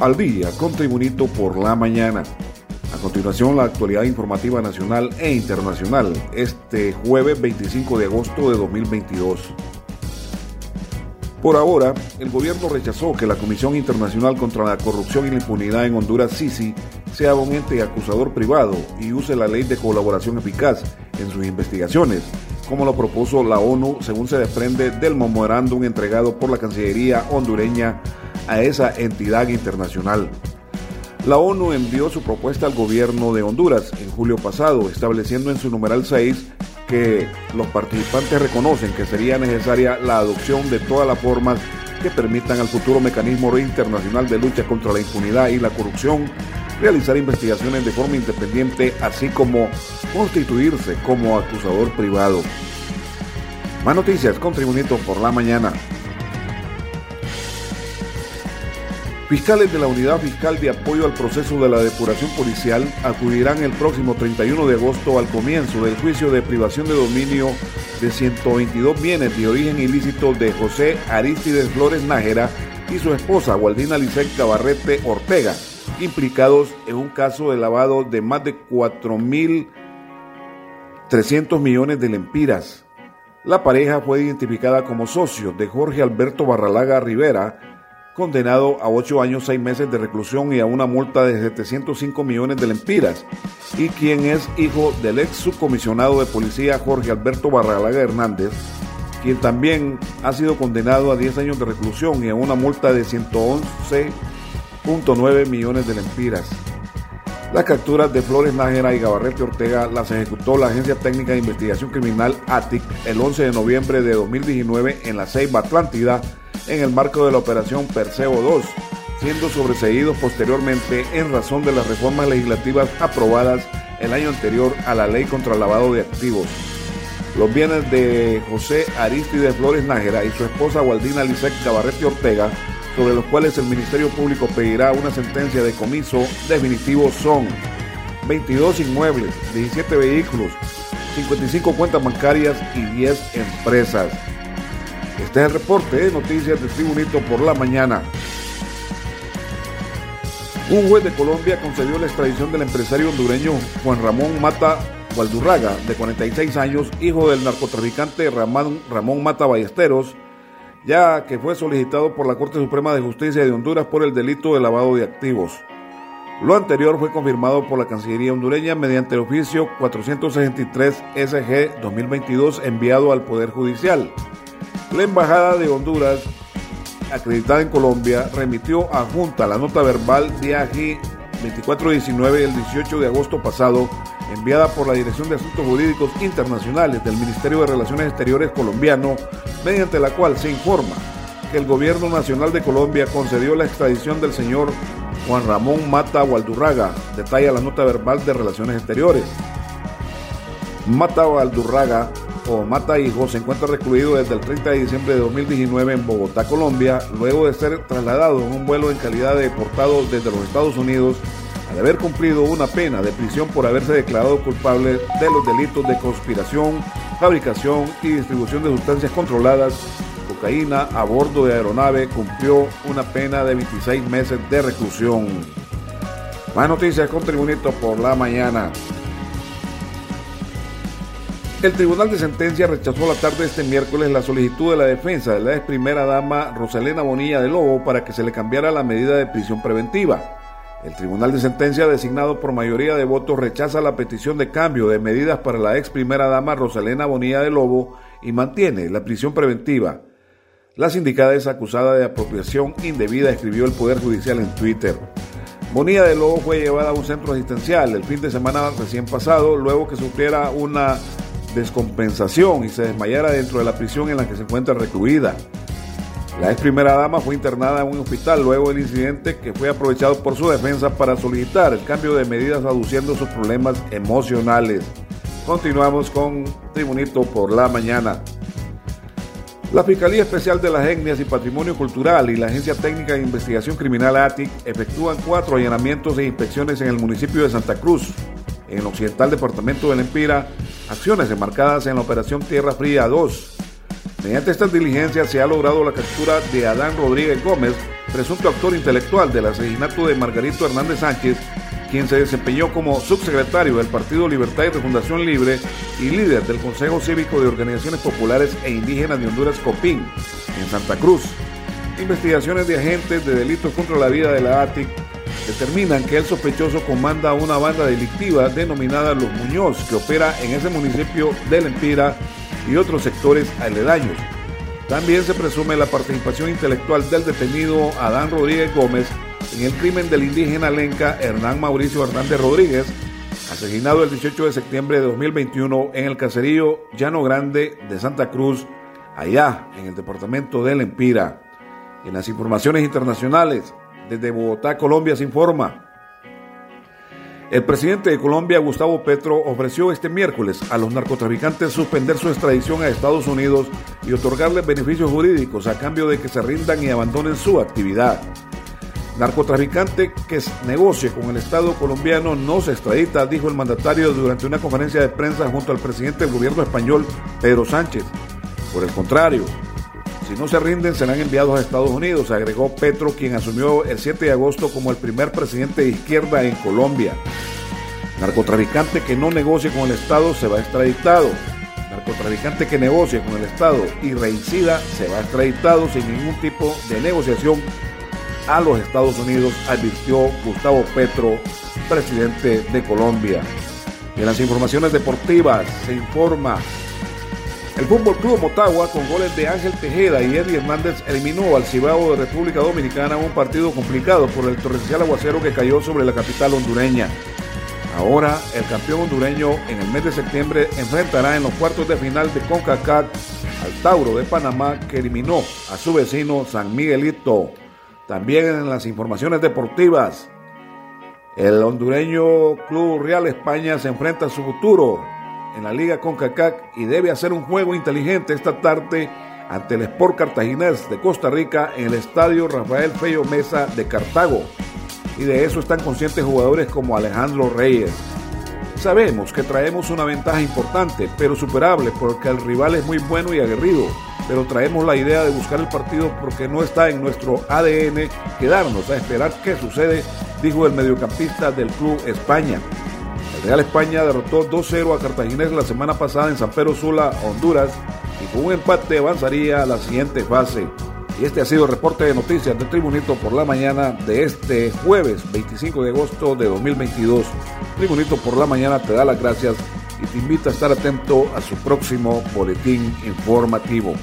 al día con Tribunito por la mañana. A continuación, la actualidad informativa nacional e internacional, este jueves 25 de agosto de 2022. Por ahora, el gobierno rechazó que la Comisión Internacional contra la Corrupción y la Impunidad en Honduras, SISI, sea un ente acusador privado y use la ley de colaboración eficaz en sus investigaciones, como lo propuso la ONU según se desprende del memorándum entregado por la Cancillería hondureña a esa entidad internacional. La ONU envió su propuesta al gobierno de Honduras en julio pasado, estableciendo en su numeral 6 que los participantes reconocen que sería necesaria la adopción de todas las formas que permitan al futuro mecanismo internacional de lucha contra la impunidad y la corrupción realizar investigaciones de forma independiente, así como constituirse como acusador privado. Más noticias con Tribunito por la mañana. Fiscales de la Unidad Fiscal de Apoyo al Proceso de la Depuración Policial acudirán el próximo 31 de agosto al comienzo del juicio de privación de dominio de 122 bienes de origen ilícito de José Aristides Flores Nájera y su esposa Waldina Lisset Cabarrete Ortega, implicados en un caso de lavado de más de 4.300 millones de lempiras. La pareja fue identificada como socio de Jorge Alberto Barralaga Rivera, condenado a ocho años, seis meses de reclusión y a una multa de 705 millones de lempiras, y quien es hijo del ex subcomisionado de policía Jorge Alberto Barralaga Hernández, quien también ha sido condenado a 10 años de reclusión y a una multa de 111.9 millones de lempiras. Las capturas de Flores Nájera y Gabarrete Ortega las ejecutó la Agencia Técnica de Investigación Criminal ATIC el 11 de noviembre de 2019 en la Ceiba Atlántida, en el marco de la operación Perseo 2, siendo sobreseídos posteriormente en razón de las reformas legislativas aprobadas el año anterior a la ley contra el lavado de activos. Los bienes de José Aristides Flores Nájera y su esposa Waldina Lisek Cabarrete Ortega, sobre los cuales el Ministerio Público pedirá una sentencia de comiso definitivo son 22 inmuebles, 17 vehículos, 55 cuentas bancarias y 10 empresas. Este es el reporte de noticias de Tribunito por la mañana. Un juez de Colombia concedió la extradición del empresario hondureño Juan Ramón Mata Gualdurraga, de 46 años, hijo del narcotraficante Ramón, Ramón Mata Ballesteros, ya que fue solicitado por la Corte Suprema de Justicia de Honduras por el delito de lavado de activos. Lo anterior fue confirmado por la Cancillería hondureña mediante el oficio 463 SG 2022 enviado al Poder Judicial. La Embajada de Honduras, acreditada en Colombia, remitió a Junta la nota verbal viaje 2419 del 18 de agosto pasado, enviada por la Dirección de Asuntos Jurídicos Internacionales del Ministerio de Relaciones Exteriores colombiano, mediante la cual se informa que el Gobierno Nacional de Colombia concedió la extradición del señor Juan Ramón Mata Waldurraga, detalla la nota verbal de Relaciones Exteriores. Mata Waldurraga o Mata Hijo se encuentra recluido desde el 30 de diciembre de 2019 en Bogotá, Colombia, luego de ser trasladado en un vuelo en calidad de deportado desde los Estados Unidos al haber cumplido una pena de prisión por haberse declarado culpable de los delitos de conspiración, fabricación y distribución de sustancias controladas, cocaína a bordo de aeronave, cumplió una pena de 26 meses de reclusión. Más noticias con Tribunito por la mañana. El Tribunal de Sentencia rechazó la tarde de este miércoles la solicitud de la defensa de la ex primera dama Rosalena Bonilla de Lobo para que se le cambiara la medida de prisión preventiva. El Tribunal de Sentencia, designado por mayoría de votos, rechaza la petición de cambio de medidas para la ex primera dama Rosalena Bonilla de Lobo y mantiene la prisión preventiva. La sindicada es acusada de apropiación indebida, escribió el Poder Judicial en Twitter. Bonilla de Lobo fue llevada a un centro asistencial el fin de semana recién pasado, luego que sufriera una descompensación y se desmayara dentro de la prisión en la que se encuentra recluida. La ex primera dama fue internada en un hospital luego del incidente que fue aprovechado por su defensa para solicitar el cambio de medidas aduciendo sus problemas emocionales. Continuamos con Tribunito por la mañana. La Fiscalía Especial de las Etnias y Patrimonio Cultural y la Agencia Técnica de Investigación Criminal ATIC efectúan cuatro allanamientos e inspecciones en el municipio de Santa Cruz, en el occidental departamento de Lempira, acciones enmarcadas en la Operación Tierra Fría 2. Mediante estas diligencias se ha logrado la captura de Adán Rodríguez Gómez, presunto autor intelectual del asesinato de Margarito Hernández Sánchez, quien se desempeñó como subsecretario del Partido Libertad y Refundación Libre y líder del Consejo Cívico de Organizaciones Populares e Indígenas de Honduras, COPIN, en Santa Cruz. Investigaciones de agentes de delitos contra la vida de la ATIC determinan que el sospechoso comanda una banda delictiva denominada Los Muñoz, que opera en ese municipio del Empira y otros sectores aledaños. También se presume la participación intelectual del detenido Adán Rodríguez Gómez en el crimen del indígena lenca Hernán Mauricio Hernández Rodríguez, asesinado el 18 de septiembre de 2021 en el caserío Llano Grande de Santa Cruz, allá en el departamento del Empira. En las informaciones internacionales, desde Bogotá, Colombia, se informa. El presidente de Colombia, Gustavo Petro, ofreció este miércoles a los narcotraficantes suspender su extradición a Estados Unidos y otorgarles beneficios jurídicos a cambio de que se rindan y abandonen su actividad. Narcotraficante que negocie con el Estado colombiano no se extradita, dijo el mandatario durante una conferencia de prensa junto al presidente del gobierno español, Pedro Sánchez. Por el contrario, si no se rinden, serán enviados a Estados Unidos, agregó Petro, quien asumió el 7 de agosto como el primer presidente de izquierda en Colombia. Narcotraficante que no negocie con el Estado se va extraditado. Narcotraficante que negocie con el Estado y reincida se va extraditado sin ningún tipo de negociación a los Estados Unidos, advirtió Gustavo Petro, presidente de Colombia. en las informaciones deportivas se informa el Fútbol Club Motagua, con goles de Ángel Tejeda y Eddie Hernández, eliminó al Cibao de República Dominicana un partido complicado por el torrencial aguacero que cayó sobre la capital hondureña. Ahora, el campeón hondureño en el mes de septiembre enfrentará en los cuartos de final de CONCACAF al Tauro de Panamá que eliminó a su vecino San Miguelito. También en las informaciones deportivas, el hondureño Club Real España se enfrenta a su futuro en la Liga CONCACAF y debe hacer un juego inteligente esta tarde ante el Sport Cartaginés de Costa Rica en el Estadio Rafael Feyo Mesa de Cartago. Y de eso están conscientes jugadores como Alejandro Reyes. Sabemos que traemos una ventaja importante, pero superable, porque el rival es muy bueno y aguerrido. Pero traemos la idea de buscar el partido porque no está en nuestro ADN quedarnos a esperar qué sucede, dijo el mediocampista del Club España. Real España derrotó 2-0 a Cartaginés la semana pasada en San Pedro Sula, Honduras, y con un empate avanzaría a la siguiente fase. Y este ha sido el reporte de noticias de Tribunito por la mañana de este jueves 25 de agosto de 2022. Tribunito por la mañana te da las gracias y te invita a estar atento a su próximo boletín informativo.